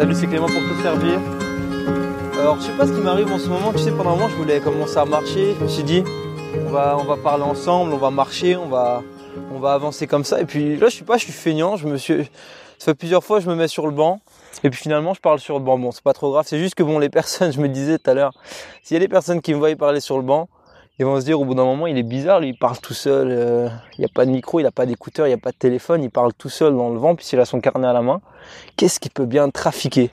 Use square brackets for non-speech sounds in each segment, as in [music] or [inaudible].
Salut, c'est Clément pour te servir. Alors, je sais pas ce qui m'arrive en ce moment. Tu sais, pendant un moment, je voulais commencer à marcher. Je me suis dit, on va, on va parler ensemble, on va marcher, on va, on va avancer comme ça. Et puis là, je suis pas, je suis feignant. Je me suis, ça fait plusieurs fois, je me mets sur le banc. Et puis finalement, je parle sur le banc. Bon, c'est pas trop grave. C'est juste que bon, les [laughs] personnes, je me disais tout à l'heure, s'il y a des personnes qui me voient parler sur le banc, ils vont se dire au bout d'un moment, il est bizarre, lui, il parle tout seul. euh, Il n'y a pas de micro, il n'a pas d'écouteur, il n'y a pas de téléphone, il parle tout seul dans le vent, puisqu'il a son carnet à la main. Qu'est-ce qui peut bien trafiquer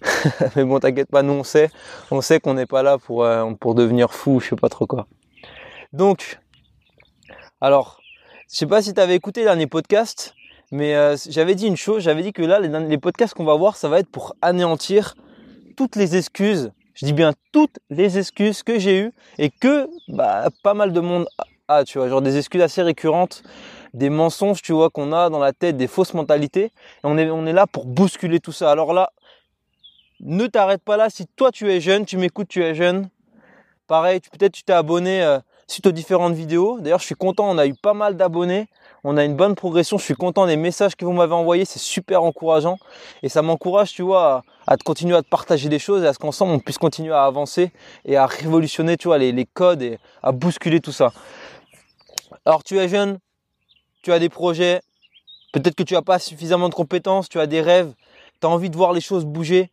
[laughs] Mais bon, t'inquiète pas, nous on sait, on sait qu'on n'est pas là pour, euh, pour devenir fou, je sais pas trop quoi. Donc, alors, je sais pas si tu avais écouté le dernier podcast, mais euh, j'avais dit une chose, j'avais dit que là, les, les podcasts qu'on va voir, ça va être pour anéantir toutes les excuses, je dis bien toutes les excuses que j'ai eues et que bah, pas mal de monde a, tu vois, genre des excuses assez récurrentes, des mensonges, tu vois, qu'on a dans la tête, des fausses mentalités. On est, là pour bousculer tout ça. Alors là, ne t'arrête pas là. Si toi tu es jeune, tu m'écoutes, tu es jeune. Pareil, peut-être tu t'es abonné euh, suite aux différentes vidéos. D'ailleurs, je suis content, on a eu pas mal d'abonnés. On a une bonne progression. Je suis content des messages que vous m'avez envoyés. C'est super encourageant. Et ça m'encourage, tu vois, à, te continuer à te partager des choses et à ce qu'ensemble on puisse continuer à avancer et à révolutionner, tu vois, les, les codes et à bousculer tout ça. Alors, tu es jeune, tu as des projets, peut-être que tu n'as pas suffisamment de compétences, tu as des rêves, tu as envie de voir les choses bouger,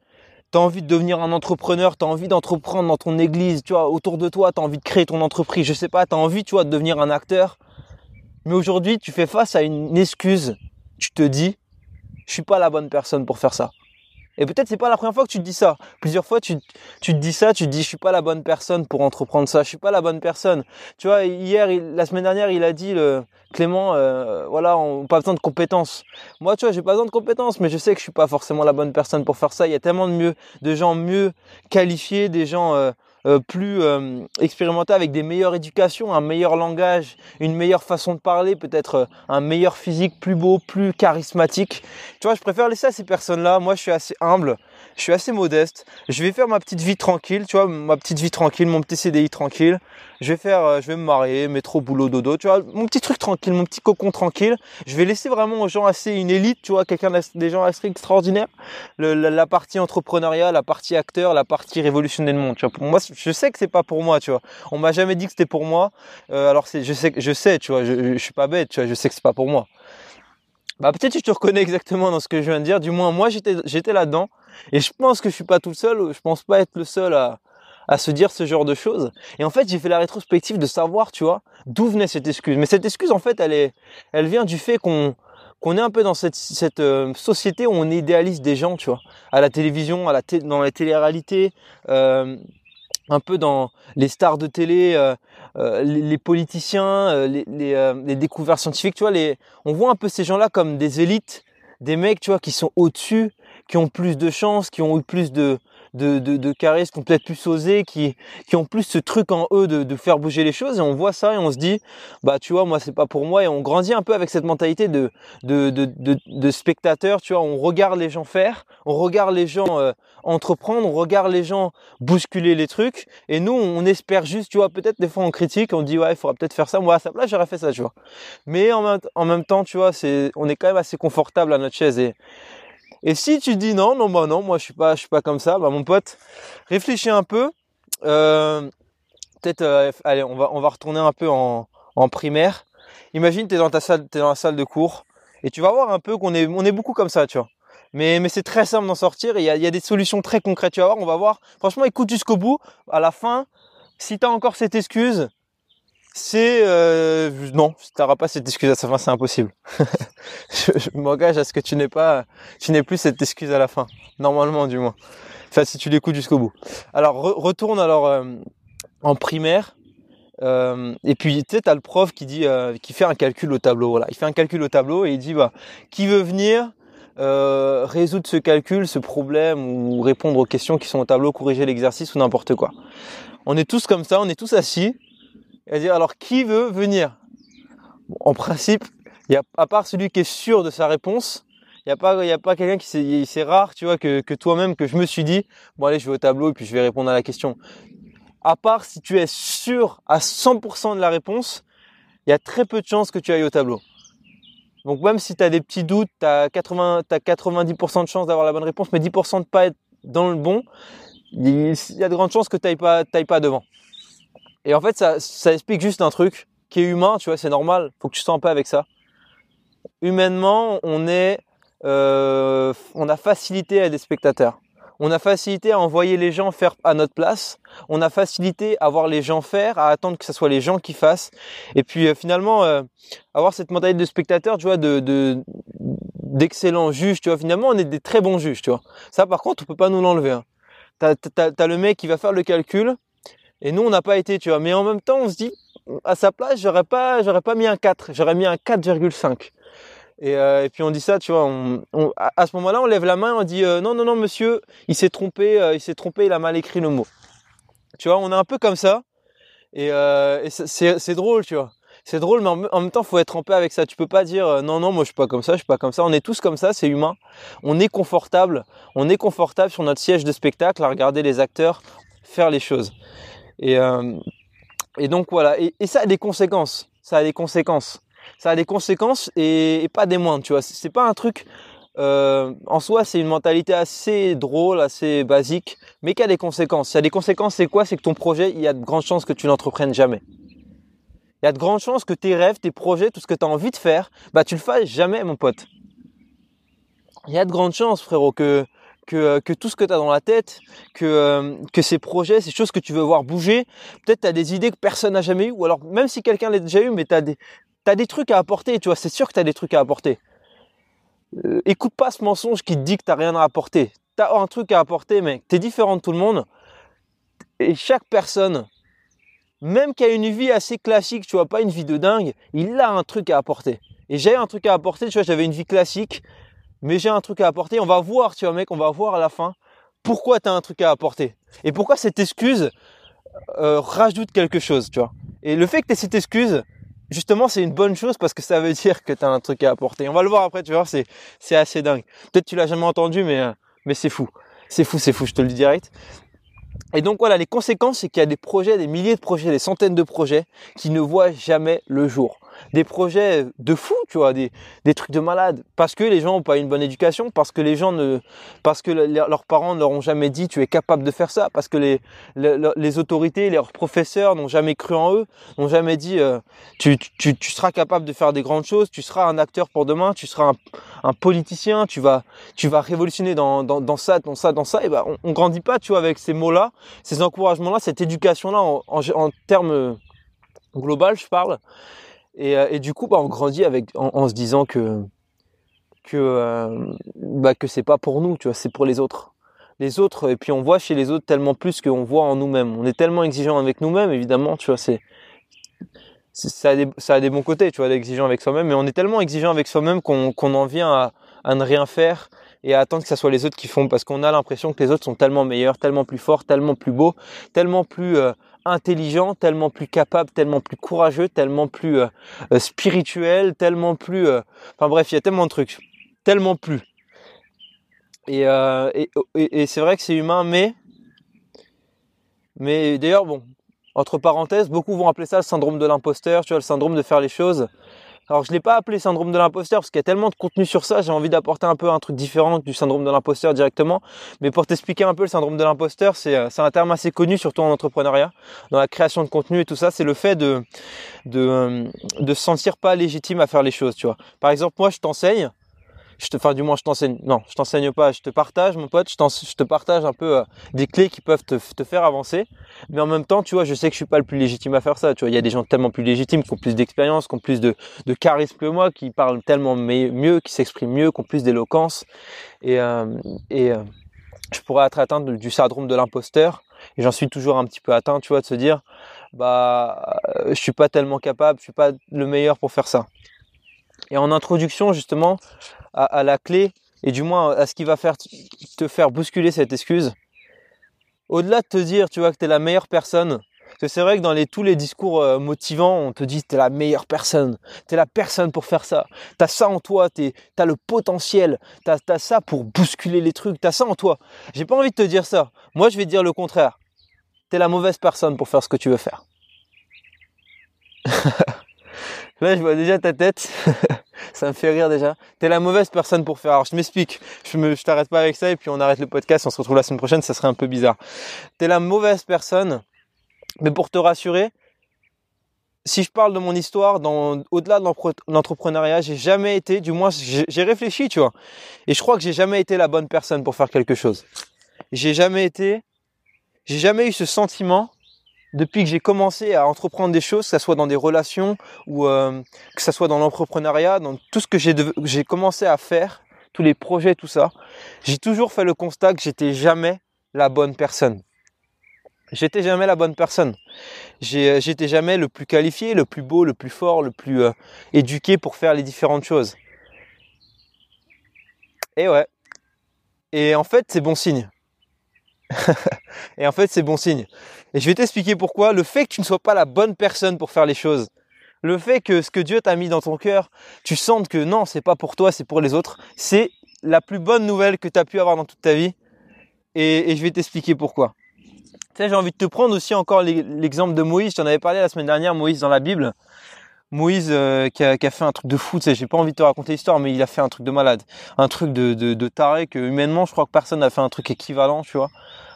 tu as envie de devenir un entrepreneur, tu as envie d'entreprendre dans ton église, tu vois, autour de toi, tu as envie de créer ton entreprise, je sais pas, tu as envie, tu vois, de devenir un acteur. Mais aujourd'hui, tu fais face à une excuse. Tu te dis, je suis pas la bonne personne pour faire ça. Et peut-être c'est pas la première fois que tu te dis ça. Plusieurs fois tu, tu te dis ça, tu te dis je suis pas la bonne personne pour entreprendre ça, je suis pas la bonne personne. Tu vois, hier, la semaine dernière, il a dit le Clément, euh, voilà, on pas besoin de compétences. Moi, tu vois, j'ai pas besoin de compétences, mais je sais que je suis pas forcément la bonne personne pour faire ça. Il y a tellement de mieux, de gens mieux qualifiés, des gens euh, euh, plus euh, avec des meilleures éducations, un meilleur langage, une meilleure façon de parler, peut-être euh, un meilleur physique, plus beau, plus charismatique. Tu vois, je préfère laisser à ces personnes-là. Moi, je suis assez humble, je suis assez modeste. Je vais faire ma petite vie tranquille, tu vois, ma petite vie tranquille, mon petit CDI tranquille. Je vais faire, euh, je vais me marier, métro, boulot, dodo, tu vois, mon petit truc tranquille, mon petit cocon tranquille. Je vais laisser vraiment aux gens assez une élite, tu vois, quelqu'un des gens assez extraordinaires. La, partie entrepreneuriat, la partie acteur, la partie révolutionner le monde. Tu vois, pour moi, je sais que c'est pas pour moi, tu vois. On m'a jamais dit que c'était pour moi. Euh, alors je sais, je sais, tu vois, je, je, suis pas bête, tu vois, je sais que c'est pas pour moi. Bah peut-être que tu te reconnais exactement dans ce que je viens de dire. Du moins moi j'étais là-dedans et je pense que je suis pas tout seul. Je pense pas être le seul à à se dire ce genre de choses. Et en fait j'ai fait la rétrospective de savoir tu vois d'où venait cette excuse. Mais cette excuse en fait elle est elle vient du fait qu'on qu'on est un peu dans cette cette euh, société où on idéalise des gens tu vois à la télévision, à la té- dans la télé-réalité. euh, un peu dans les stars de télé, euh, euh, les, les politiciens, euh, les, les, les découvertes scientifiques, tu vois, les, on voit un peu ces gens-là comme des élites, des mecs, tu vois, qui sont au-dessus, qui ont plus de chance, qui ont eu plus de, de, de, de charisme, qui ont peut-être plus osé, qui, qui ont plus ce truc en eux de, de faire bouger les choses. Et on voit ça et on se dit, bah, tu vois, moi, c'est pas pour moi. Et on grandit un peu avec cette mentalité de, de, de, de, de spectateur, tu vois. On regarde les gens faire, on regarde les gens euh, entreprendre, on regarde les gens bousculer les trucs. Et nous, on espère juste, tu vois, peut-être des fois on critique, on dit, ouais, il faudra peut-être faire ça. Moi, à sa place, j'aurais fait ça, tu vois. Mais en même, en même temps, tu vois, c'est, on est quand même assez confortable à notre chaise. Et, et si tu dis non, non, bah non, moi je suis pas, je suis pas comme ça, bah mon pote, réfléchis un peu. Euh, peut-être, euh, allez, on va, on retourner un peu en, primaire. Imagine, t'es dans ta salle, dans la salle de cours, et tu vas voir un peu qu'on est, beaucoup comme ça, tu vois. Mais, mais c'est très simple d'en sortir. et Il y a, il y a des solutions très concrètes. Tu vas voir, on va voir. Franchement, écoute jusqu'au bout. À la fin, si t'as encore cette excuse, c'est euh, non, si t'auras pas cette excuse à la fin, c'est impossible. [laughs] je m'engage à ce que tu n'aies pas, tu n'aies plus cette excuse à la fin, normalement du moins. Enfin, si tu l'écoutes jusqu'au bout. Alors re- retourne alors euh, en primaire. euh, et puis tu sais, t'as le prof qui dit, euh, qui fait un calcul au tableau. Voilà, il fait un calcul au tableau et il dit bah, qui veut venir résoudre ce calcul, ce problème ou répondre aux questions qui sont au tableau, corriger l'exercice ou n'importe quoi. On est tous comme ça, on est tous assis. Alors qui veut venir? En principe, y à part celui qui est sûr de sa réponse, il y a pas y a pas quelqu'un qui c'est rare, tu vois que toi-même que je me suis dit bon allez, je vais au tableau et puis je vais répondre à la question. À part si tu es sûr à 100% de la réponse, il y a très peu de chances que tu ailles au tableau. Donc même si tu as des petits doutes, tu as, 80, as 90% de chance d'avoir la bonne réponse, mais 10% de pas être dans le bon, il y a de grandes chances que tu n'ailles pas, pas devant. Et en fait, ça, ça explique juste un truc qui est humain, tu vois, c'est normal, faut que tu sois en paix avec ça. Humainement, on est, euh, on a facilité à des spectateurs. On a facilité à envoyer les gens faire à notre place. On a facilité à voir les gens faire, à attendre que ce soit les gens qui fassent. Et puis euh, finalement, euh, avoir cette mentalité de spectateur, tu vois, de d'excellents juges, tu vois. Finalement, on est des très bons juges, tu vois. Ça, par contre, on peut pas nous l'enlever. Hein. T'as, as, le mec qui va faire le calcul, et nous, on n'a pas été, tu vois. Mais en même temps, on se dit, à sa place, j'aurais pas, j'aurais pas mis un 4, j'aurais mis un 4,5. Et, euh, et, puis on dit ça, tu vois, à ce moment-là, on lève la main, on dit euh, non, non, non, monsieur, il s'est trompé, euh, il s'est trompé, il a mal écrit le mot. Tu vois, on est un peu comme ça, et, et c'est drôle, tu vois. C'est drôle, mais en, même temps, faut être en paix avec ça. Tu peux pas dire non, non, moi je suis pas comme ça, je suis pas comme ça. On est tous comme ça, c'est humain. On est confortable, on est confortable sur notre siège de spectacle à regarder les acteurs faire les choses. Et et donc voilà, et, ça a des conséquences. Ça a des conséquences. Ça a des conséquences et, pas des moindres, tu vois. C'est pas un truc euh, en soi, c'est une mentalité assez drôle, assez basique, mais qui a des conséquences. Ça a des conséquences, c'est quoi? C'est que ton projet, il y a de grandes chances que tu l'entreprennes jamais. Il y a de grandes chances que tes rêves, tes projets, tout ce que tu as envie de faire, bah tu le fasses jamais, mon pote. Il y a de grandes chances, frérot, que que, euh, que tout ce que tu as dans la tête, que, euh, que ces projets, ces choses que tu veux voir bouger, peut-être tu as des idées que personne n'a jamais eues, ou alors même si quelqu'un l'a déjà eu, mais tu as des trucs à apporter, tu vois, c'est sûr que tu as des trucs à apporter. Euh, écoute pas ce mensonge qui te dit que tu rien à apporter. Tu as un truc à apporter, mais tu es différent de tout le monde. Et chaque personne, même qui a une vie assez classique, tu vois, pas une vie de dingue, il a un truc à apporter. Et j'ai un truc à apporter, tu vois, j'avais une vie classique, mais j'ai un truc à apporter. On va voir, tu vois, mec, on va voir à la fin pourquoi tu as un truc à apporter. Et pourquoi cette excuse euh, rajoute quelque chose, tu vois. Et le fait que tu cette excuse, justement, c'est une bonne chose parce que ça veut dire que tu as un truc à apporter. On va le voir après, tu vois, c'est, c'est assez dingue. Peut-être tu l'as jamais entendu, mais, euh, mais c'est fou. C'est fou, c'est fou, je te le dis direct. Et donc voilà, les conséquences, c'est qu'il y a des projets, des milliers de projets, des centaines de projets qui ne voient jamais le jour des projets de fou, tu vois, des, trucs de malade, parce que les gens n'ont pas une bonne éducation, parce que les gens ne, parce que leurs parents ne leur ont jamais dit tu es capable de faire ça, parce que les, les, autorités, leurs professeurs n'ont jamais cru en eux, n'ont jamais dit euh, tu, seras capable de faire des grandes choses, tu seras un acteur pour demain, tu seras un, politicien, tu vas, révolutionner dans, ça, dans ça, dans ça, et ben on, on grandit pas, tu vois, avec ces mots-là, ces encouragements-là, cette éducation-là en, en, en termes global, je parle. Et, euh, et du coup, bah, on grandit avec, en, se disant que que euh, bah, que c'est pas pour nous, tu vois, c'est pour les autres. Les autres, et puis on voit chez les autres tellement plus qu'on voit en nous-mêmes. On est tellement exigeant avec nous-mêmes, évidemment, tu vois, c'est ça a, des, ça a des bons côtés, tu vois, avec soi-même, mais on est tellement exigeant avec soi-même qu'on qu'on en vient à, à, ne rien faire et à attendre que ce soit les autres qui font, parce qu'on a l'impression que les autres sont tellement meilleurs, tellement plus forts, tellement plus beaux, tellement plus euh, intelligent, tellement plus capable, tellement plus courageux, tellement plus euh, euh, spirituel, tellement plus... Euh, enfin bref, il y a tellement de trucs, tellement plus. Et, et, et, c'est vrai que c'est humain, mais... Mais d'ailleurs, bon, entre parenthèses, beaucoup vont appeler ça le syndrome de l'imposteur, tu vois, le syndrome de faire les choses alors je l'ai pas appelé syndrome de l'imposteur parce qu'il y a tellement de contenu sur ça, j'ai envie d'apporter un peu un truc différent du syndrome de l'imposteur directement. Mais pour t'expliquer un peu le syndrome de l'imposteur, c'est euh, un terme assez connu surtout en entrepreneuriat, dans la création de contenu et tout ça. C'est le fait de de euh, de se sentir pas légitime à faire les choses, tu vois. Par exemple, moi je t'enseigne, je te, enfin du moins je t'enseigne, non, je t'enseigne pas, je te partage mon pote, je, je te partage un peu euh, des clés qui peuvent te, te, faire avancer, mais en même temps, tu vois, je sais que je suis pas le plus légitime à faire ça, tu vois, il y a des gens tellement plus légitimes, qui ont plus d'expérience, qui ont plus de, de, charisme que moi, qui parlent tellement mieux, qui s'expriment mieux, qui ont plus d'éloquence, et, euh, et euh, je pourrais être atteint du syndrome de l'imposteur, et j'en suis toujours un petit peu atteint, tu vois, de se dire, bah, je suis pas tellement capable, je suis pas le meilleur pour faire ça. Et en introduction, justement, à, la clé et du moins à ce qui va faire te faire bousculer cette excuse. Au-delà de te dire, tu vois, que tu es la meilleure personne, parce que c'est vrai que dans tous les discours euh, motivants, on te dit tu es la meilleure personne, tu es la personne pour faire ça, tu as ça en toi, tu as le potentiel, tu as, ça pour bousculer les trucs, tu as ça en toi. J'ai pas envie de te dire ça. Moi, je vais te dire le contraire. Tu es la mauvaise personne pour faire ce que tu veux faire. [laughs] Là, je vois déjà ta tête. [laughs] ça me fait rire déjà. T'es la mauvaise personne pour faire. Alors, je m'explique. Je, me, t'arrête pas avec ça et puis on arrête le podcast. On se retrouve la semaine prochaine. Ça serait un peu bizarre. T'es la mauvaise personne. Mais pour te rassurer, si je parle de mon histoire, au-delà de l'entrepreneuriat, j'ai jamais été, du moins, j'ai réfléchi, tu vois. Et je crois que j'ai jamais été la bonne personne pour faire quelque chose. J'ai jamais été, j'ai jamais eu ce sentiment depuis que j'ai commencé à entreprendre des choses, que ce soit dans des relations ou euh, que ce soit dans l'entrepreneuriat, dans tout ce que j'ai commencé à faire, tous les projets, tout ça, j'ai toujours fait le constat que j'étais jamais la bonne personne. J'étais jamais la bonne personne. J'étais jamais le plus qualifié, le plus beau, le plus fort, le plus euh, éduqué pour faire les différentes choses. Et ouais. Et en fait, c'est bon signe. [laughs] et en fait, c'est bon signe. Et je vais t'expliquer pourquoi. Le fait que tu ne sois pas la bonne personne pour faire les choses, le fait que ce que Dieu t'a mis dans ton cœur, tu sentes que non, c'est pas pour toi, c'est pour les autres, c'est la plus bonne nouvelle que tu as pu avoir dans toute ta vie. Et, je vais t'expliquer pourquoi. Tu sais, j'ai envie de te prendre aussi encore l'exemple de Moïse. J'en avais parlé la semaine dernière, Moïse dans la Bible. Moïse euh, qui, a, fait un truc de fou, tu sais, j'ai pas envie de te raconter l'histoire, mais il a fait un truc de malade, un truc de, de, taré que humainement, je crois que personne n'a fait un truc équivalent, tu vois,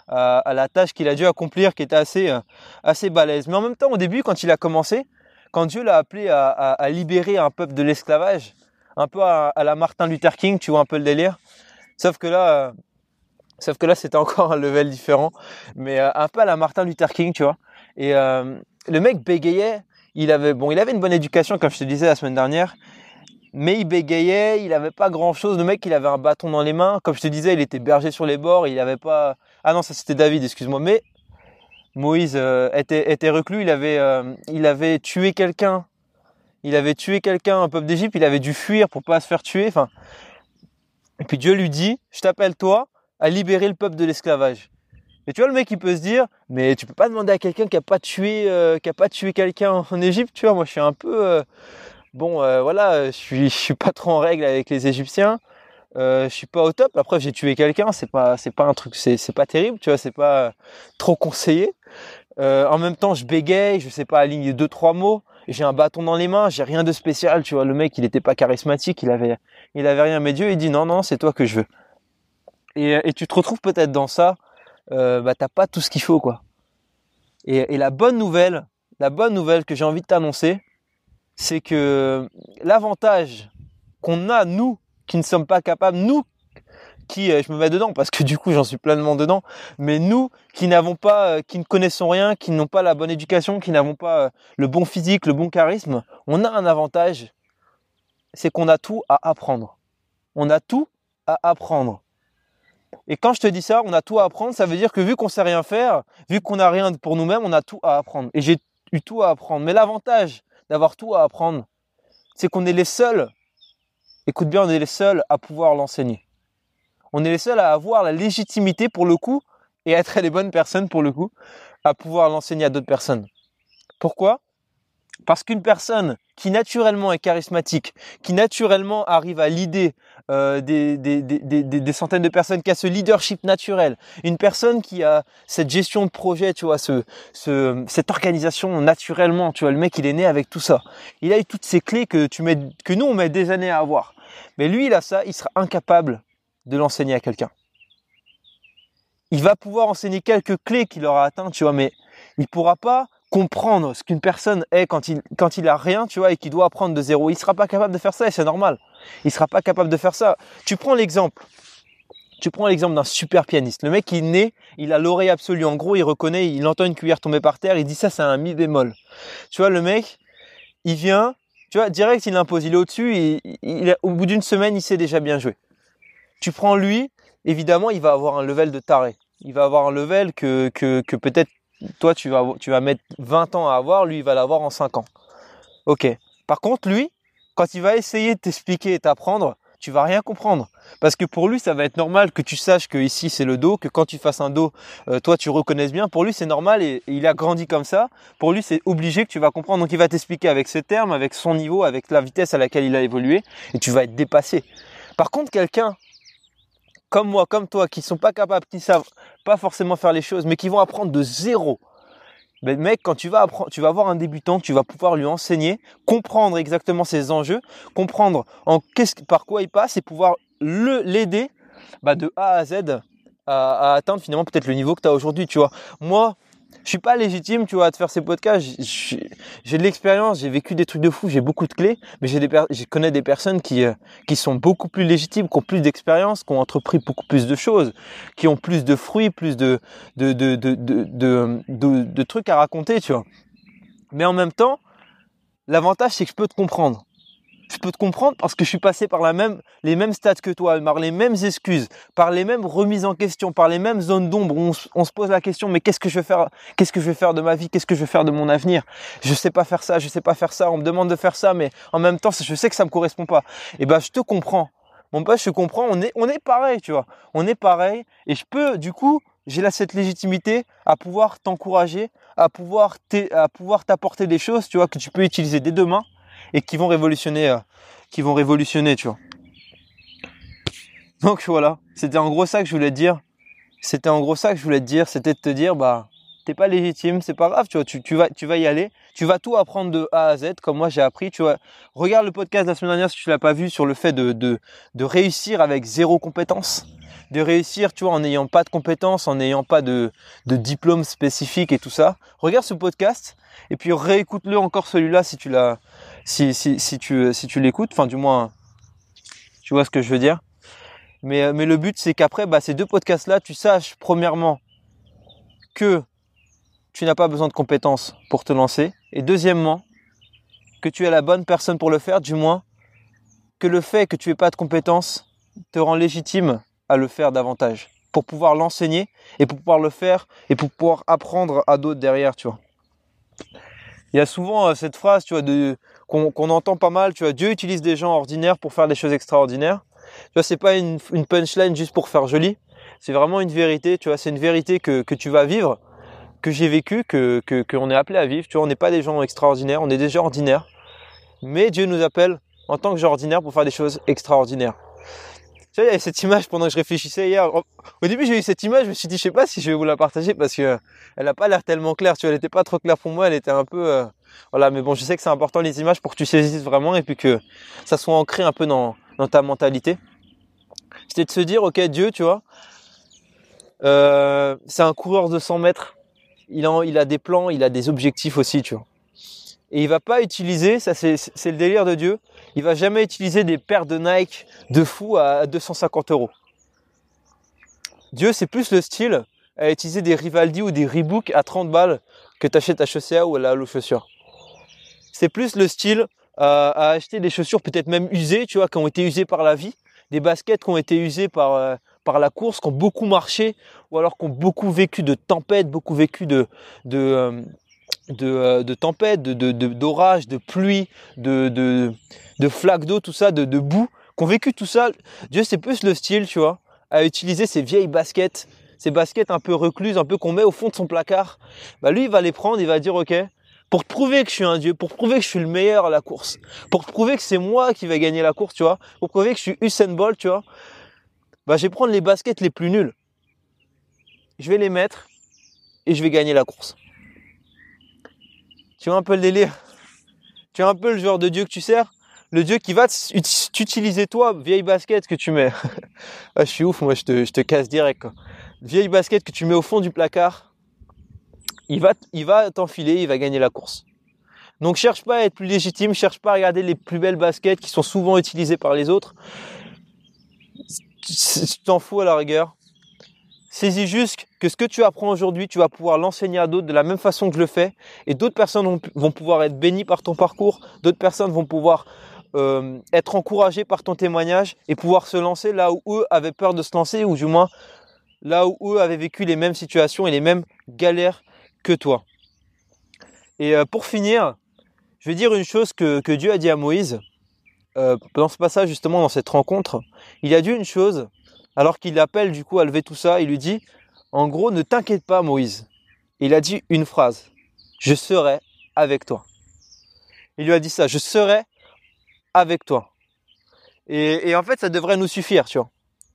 à, la tâche qu'il a dû accomplir, qui était assez, euh, assez balèze. Mais en même temps, au début, quand il a commencé, quand Dieu l'a appelé à, libérer un peuple de l'esclavage, un peu à, la Martin Luther King, tu vois un peu le délire. Sauf que là, euh, sauf que là, c'était encore un level différent, mais un peu à la Martin Luther King, tu vois. Et le mec bégayait il avait, une bonne éducation, comme je te disais la semaine dernière, mais il bégayait, il n'avait pas grand chose. Le mec, il avait un bâton dans les mains. Comme je te disais, il était berger sur les bords, il pas. Ah non, ça c'était David, excuse-moi. Mais Moïse euh, était, était, reclus, il avait, euh, il avait tué quelqu'un. Il avait tué quelqu'un, un peuple d'Égypte, il avait dû fuir pour pas se faire tuer. Enfin, et puis Dieu lui dit, je t'appelle toi à libérer le peuple de l'esclavage. Et tu vois, le mec, il peut se dire, mais tu peux pas demander à quelqu'un qui a pas tué, euh, qui a pas tué quelqu'un en Égypte, tu vois. Moi, je suis un peu, euh, bon, euh, voilà, je suis, je suis pas trop en règle avec les Égyptiens. je suis pas au top. Après, j'ai tué quelqu'un, c'est pas, c'est pas un truc, c'est, c'est pas terrible, tu vois, c'est pas trop conseillé. en même temps, je bégaye, je sais pas aligner deux trois mots. J'ai un bâton dans les mains, j'ai rien de spécial, tu vois. Le mec, il était pas charismatique, il avait, il avait rien. Mais Dieu, il dit non, non, c'est toi que je veux. Et tu te retrouves peut-être dans ça euh, bah, t'as pas tout ce qu'il faut, quoi. Et, la bonne nouvelle, la bonne nouvelle que j'ai envie de t'annoncer, c'est que l'avantage qu'on a, nous, qui ne sommes pas capables, nous, qui, euh, je me mets dedans parce que du coup j'en suis pleinement dedans, mais nous qui n'avons pas, euh, qui ne connaissons rien, qui n'ont pas la bonne éducation, qui n'avons pas le bon physique, le bon charisme, on a un avantage, c'est qu'on a tout à apprendre. On a tout à apprendre. Et quand je te dis ça, on a tout à apprendre, ça veut dire que vu qu'on sait rien faire, vu qu'on n'a rien pour nous-mêmes, on a tout à apprendre. Et j'ai eu tout à apprendre. Mais l'avantage d'avoir tout à apprendre, c'est qu'on est les seuls, écoute bien, on est les seuls à pouvoir l'enseigner. On est les seuls à avoir la légitimité pour le coup, et être les bonnes personnes pour le coup, à pouvoir l'enseigner à d'autres personnes. Pourquoi? Parce qu'une personne qui naturellement est charismatique, qui naturellement arrive à l'idée euh, des, des, des, des, centaines de personnes, qui a ce leadership naturel, une personne qui a cette gestion de projet, tu vois, ce, ce, cette organisation naturellement, tu vois, le mec il est né avec tout ça. Il a eu toutes ces clés que tu mets, que nous on met des années à avoir. Mais lui il a ça, il sera incapable de l'enseigner à quelqu'un. Il va pouvoir enseigner quelques clés qu'il aura atteint, tu vois, mais il pourra pas comprendre ce qu'une personne est quand il, quand a rien, tu vois, et qu'il doit apprendre de zéro. Il sera pas capable de faire ça et c'est normal. Il sera pas capable de faire ça. Tu prends l'exemple. Tu prends l'exemple d'un super pianiste. Le mec, il né, il a l'oreille absolue. En gros, il reconnaît, il entend une cuillère tomber par terre, il dit ça, c'est un mi bémol. Tu vois, le mec, il vient, tu vois, direct, il l'impose. Il est au-dessus au bout d'une semaine, il sait déjà bien jouer. Tu prends lui, évidemment, il va avoir un level de taré. Il va avoir un level que, que, que peut-être toi, tu vas, mettre 20 ans à avoir, lui, il va l'avoir en 5 ans. Ok. Par contre, lui, quand il va essayer de t'expliquer et t'apprendre, tu vas rien comprendre. Parce que pour lui, ça va être normal que tu saches que ici c'est le dos, que quand tu fasses un dos, euh, toi tu reconnaisses bien. Pour lui, c'est normal et, il a grandi comme ça. Pour lui, c'est obligé que tu vas comprendre. Donc il va t'expliquer avec ses termes, avec son niveau, avec la vitesse à laquelle il a évolué et tu vas être dépassé. Par contre, quelqu'un comme moi, comme toi, qui sont pas capables, qui savent pas forcément faire les choses, mais qui vont apprendre de zéro, Mais mec, quand tu vas apprendre, tu vas avoir un débutant, tu vas pouvoir lui enseigner, comprendre exactement ses enjeux, comprendre en qu'est-ce, par quoi il passe et pouvoir le, l'aider bah, de A à Z à, à atteindre finalement peut-être le niveau que tu as aujourd'hui, tu vois. Moi, je suis pas légitime, tu vois, à te faire ces podcasts. J'ai de l'expérience, j'ai vécu des trucs de fou, j'ai beaucoup de clés, mais j'ai des je connais des personnes qui euh, qui sont beaucoup plus légitimes, qui ont plus d'expérience, qui ont entrepris beaucoup plus de choses, qui ont plus de fruits, plus de de de de de, de, de trucs à raconter, tu vois. Mais en même temps, l'avantage c'est que je peux te comprendre je peux te comprendre parce que je suis passé par la même, les mêmes stades que toi, par les mêmes excuses, par les mêmes remises en question, par les mêmes zones d'ombre où on, se pose la question, mais qu'est-ce que je vais faire, qu'est-ce que je vais faire de ma vie, qu'est-ce que je vais faire de mon avenir? Je sais pas faire ça, je sais pas faire ça, on me demande de faire ça, mais en même temps, je sais que ça me correspond pas. Et eh ben, je te comprends. Mon pote, je comprends, on est, on est pareil, tu vois. On est pareil, et je peux, du coup, j'ai là cette légitimité à pouvoir t'encourager, à pouvoir t'apporter des choses, tu vois, que tu peux utiliser dès demain et qui vont révolutionner, euh, qui vont révolutionner, tu vois. Donc voilà, c'était en gros ça que je voulais te dire. C'était en gros ça que je voulais te dire, c'était de te dire, bah, t'es pas légitime, c'est pas grave, tu vois, tu, vas, tu vas y aller, tu vas tout apprendre de A à Z, comme moi j'ai appris, tu vois. Regarde le podcast de la semaine dernière si tu l'as pas vu sur le fait de, de réussir avec zéro compétence de réussir, tu vois, en n'ayant pas de compétences, en n'ayant pas de, diplôme spécifique et tout ça. Regarde ce podcast et puis réécoute-le encore celui-là si tu l'as, tu, si tu l'écoutes, enfin du moins, tu vois ce que je veux dire. Mais, mais le but c'est qu'après, bah, ces deux podcasts-là, tu saches premièrement que tu n'as pas besoin de compétences pour te lancer. Et deuxièmement, que tu es la bonne personne pour le faire, du moins que le fait que tu n'aies pas de compétences te rend légitime à le faire davantage pour pouvoir l'enseigner et pour pouvoir le faire et pour pouvoir apprendre à d'autres derrière, tu vois. Il y a souvent euh, cette phrase, tu vois, de qu'on entend pas mal, tu vois, Dieu utilise des gens ordinaires pour faire des choses extraordinaires. Tu vois, c'est pas une, punchline juste pour faire joli. C'est vraiment une vérité, tu vois, c'est une vérité que, que tu vas vivre, que j'ai vécu, que qu'on est appelé à vivre. Tu vois, on n'est pas des gens extraordinaires, on est gens ordinaires. Mais Dieu nous appelle en tant que gens ordinaires pour faire des choses extraordinaires. Tu vois, il y avait cette image pendant que je réfléchissais hier. Au début, j'ai eu cette image, je me suis dit, je sais pas si je vais vous la partager parce que elle a pas l'air tellement claire. Tu vois, elle était pas trop claire pour moi, elle était un peu, euh, voilà, mais bon, je sais que c'est important les images pour que tu saisisses vraiment et puis que ça soit ancré un peu dans, dans ta mentalité. C'était de se dire, ok, Dieu, tu vois, euh, c'est un coureur de 100 mètres. Il a, il a des plans, il a des objectifs aussi, tu vois. Et il va pas utiliser, ça c'est, le délire de Dieu, il va jamais utiliser des paires de Nike de fou à 250 euros. Dieu, c'est plus le style à utiliser des Rivaldi ou des Reebok à 30 balles que tu achètes à Chaussea ou à la chaussures c'est plus le style euh, à acheter des chaussures peut-être même usées, tu vois, qui ont été usées par la vie, des baskets qui ont été usées par, euh, la course, qui ont beaucoup marché, ou alors qui ont beaucoup vécu de tempêtes, beaucoup vécu de, de, euh, de, de tempêtes, de, de, de, pluie, de, de, de flaques d'eau, tout ça, de, de boue, qui ont vécu tout ça. Dieu, c'est plus le style, tu vois, à utiliser ces vieilles baskets, ces baskets un peu recluses, un peu qu'on met au fond de son placard. Bah lui, il va les prendre, il va dire, ok, pour prouver que je suis un dieu, pour prouver que je suis le meilleur à la course, pour prouver que c'est moi qui vais gagner la course, tu vois, pour prouver que je suis Usain Bolt, tu vois, bah, je vais prendre les baskets les plus nulles. Je vais les mettre et je vais gagner la course. Tu vois un peu le délire? Tu vois un peu le genre de dieu que tu sers? Le dieu qui va t'utiliser toi, vieille basket que tu mets. [laughs] ah, je suis ouf, moi je te, je te casse direct. Quoi. Vieille basket que tu mets au fond du placard il va, il va t'enfiler, il va gagner la course. Donc cherche pas à être plus légitime, cherche pas à regarder les plus belles baskets qui sont souvent utilisées par les autres. Tu t'en fous à la rigueur. Saisis juste que ce que tu apprends aujourd'hui, tu vas pouvoir l'enseigner à d'autres de la même façon que je le fais. Et d'autres personnes vont, pouvoir être bénies par ton parcours. D'autres personnes vont pouvoir euh, être encouragées par ton témoignage et pouvoir se lancer là où eux avaient peur de se lancer ou du moins là où eux avaient vécu les mêmes situations et les mêmes galères que toi. Et euh, pour finir, je vais dire une chose que, Dieu a dit à Moïse euh, dans ce passage justement dans cette rencontre. Il a dit une chose alors qu'il l'appelle du coup à lever tout ça. Il lui dit en gros ne t'inquiète pas Moïse. Il a dit une phrase je serai avec toi. Il lui a dit ça je serai avec toi. Et, en fait ça devrait nous suffire tu vois.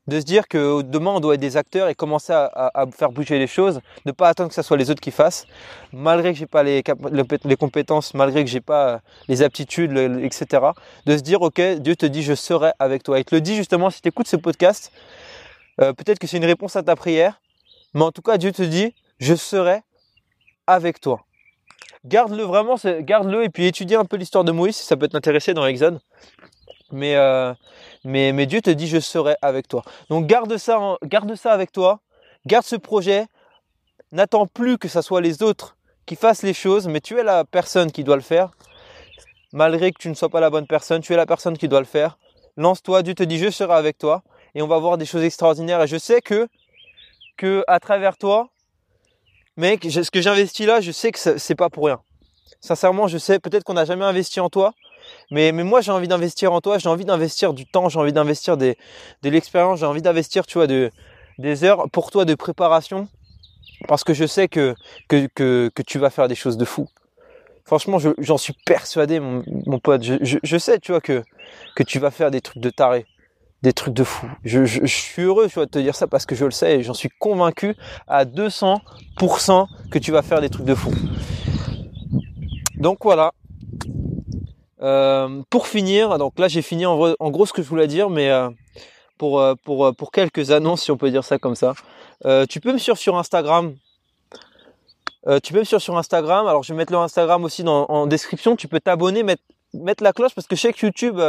de se dire que demain on doit être des acteurs et commencer à, faire bouger les choses, ne pas attendre que ce soit les autres qui fassent, malgré que j'ai pas les, les, compétences, malgré que j'ai pas les aptitudes, etc. De se dire ok, Dieu te dit je serai avec toi. Il te le dit justement si tu écoutes ce podcast, euh, peut-être que c'est une réponse à ta prière, mais en tout cas Dieu te dit je serai avec toi. Garde-le vraiment, garde-le et puis étudie un peu l'histoire de Moïse, si ça peut t'intéresser dans l'Exode. Mais euh, mais, mais Dieu te dit je serai avec toi. Donc garde ça, garde ça avec toi, garde ce projet, n'attends plus que ce soit les autres qui fassent les choses, mais tu es la personne qui doit le faire. Malgré que tu ne sois pas la bonne personne, tu es la personne qui doit le faire. Lance-toi, Dieu te dit je serai avec toi et on va voir des choses extraordinaires. Et je sais que, que à travers toi, mec, ce que j'investis là, je sais que c'est pas pour rien. Sincèrement, je sais, peut-être qu'on n'a jamais investi en toi, mais, mais moi, j'ai envie d'investir en toi, j'ai envie d'investir du temps, j'ai envie d'investir de l'expérience, j'ai envie d'investir, tu vois, de, des heures pour toi de préparation. Parce que je sais que, que, que, tu vas faire des choses de fou. Franchement, j'en suis persuadé, mon, mon pote. Je, je, je, sais, tu vois, que, que tu vas faire des trucs de taré, des trucs de fou. Je, je, je suis heureux, vois, de te dire ça parce que je le sais et j'en suis convaincu à 200% que tu vas faire des trucs de fou. Donc voilà, euh, pour finir, donc là j'ai fini en, gros ce que je voulais dire, mais euh, pour, euh, pour, quelques annonces, si on peut dire ça comme ça. tu peux me suivre sur Instagram. tu peux me suivre sur Instagram. Alors je vais mettre le Instagram aussi en description. Tu peux t'abonner, mettre, mettre la cloche parce que je sais que YouTube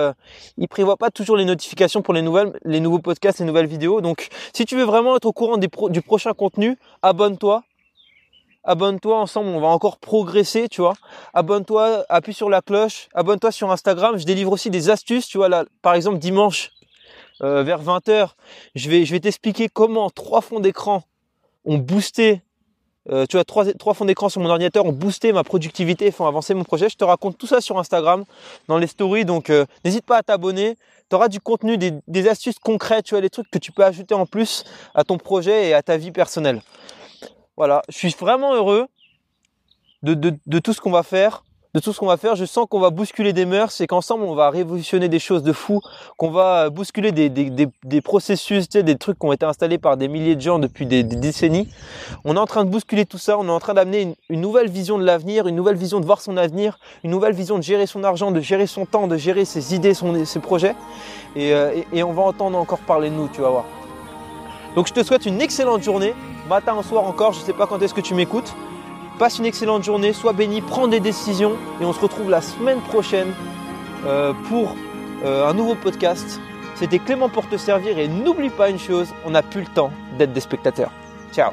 il prévoit pas toujours les notifications pour les nouvelles, les nouveaux podcasts, les nouvelles vidéos. Donc si tu veux vraiment être au courant des du prochain contenu, abonne-toi abonne-toi ensemble, on va encore progresser, tu vois. Abonne-toi, appuie sur la cloche, abonne-toi sur Instagram, je délivre aussi des astuces, tu vois là, par exemple dimanche euh, vers 20h, je vais je vais t'expliquer comment trois fonds d'écran ont boosté euh, tu vois, trois, trois fonds d'écran sur mon ordinateur ont boosté ma productivité et font avancer mon projet. Je te raconte tout ça sur Instagram, dans les stories. Donc, euh, n'hésite pas à t'abonner. Tu auras du contenu, des, des, astuces concrètes, tu vois, des trucs que tu peux ajouter en plus à ton projet et à ta vie personnelle. Voilà, je suis vraiment heureux de, de, de tout ce qu'on va faire. De tout ce qu'on va faire, je sens qu'on va bousculer des mœurs et qu'ensemble on va révolutionner des choses de fou, qu'on va bousculer des, processus, des trucs qui ont été installés par des milliers de gens depuis des, décennies. On est en train de bousculer tout ça, on est en train d'amener une, nouvelle vision de l'avenir, une nouvelle vision de voir son avenir, une nouvelle vision de gérer son argent, de gérer son temps, de gérer ses idées, son, ses projets. Et, euh, on va entendre encore parler de nous, tu vas voir. Donc je te souhaite une excellente journée matin soir encore, je ne sais pas quand est-ce que tu m'écoutes. Passe une excellente journée, sois béni, prends des décisions et on se retrouve la semaine prochaine euh, pour euh, un nouveau podcast. C'était Clément pour te servir et n'oublie pas une chose, on n'a plus le temps d'être des spectateurs. Ciao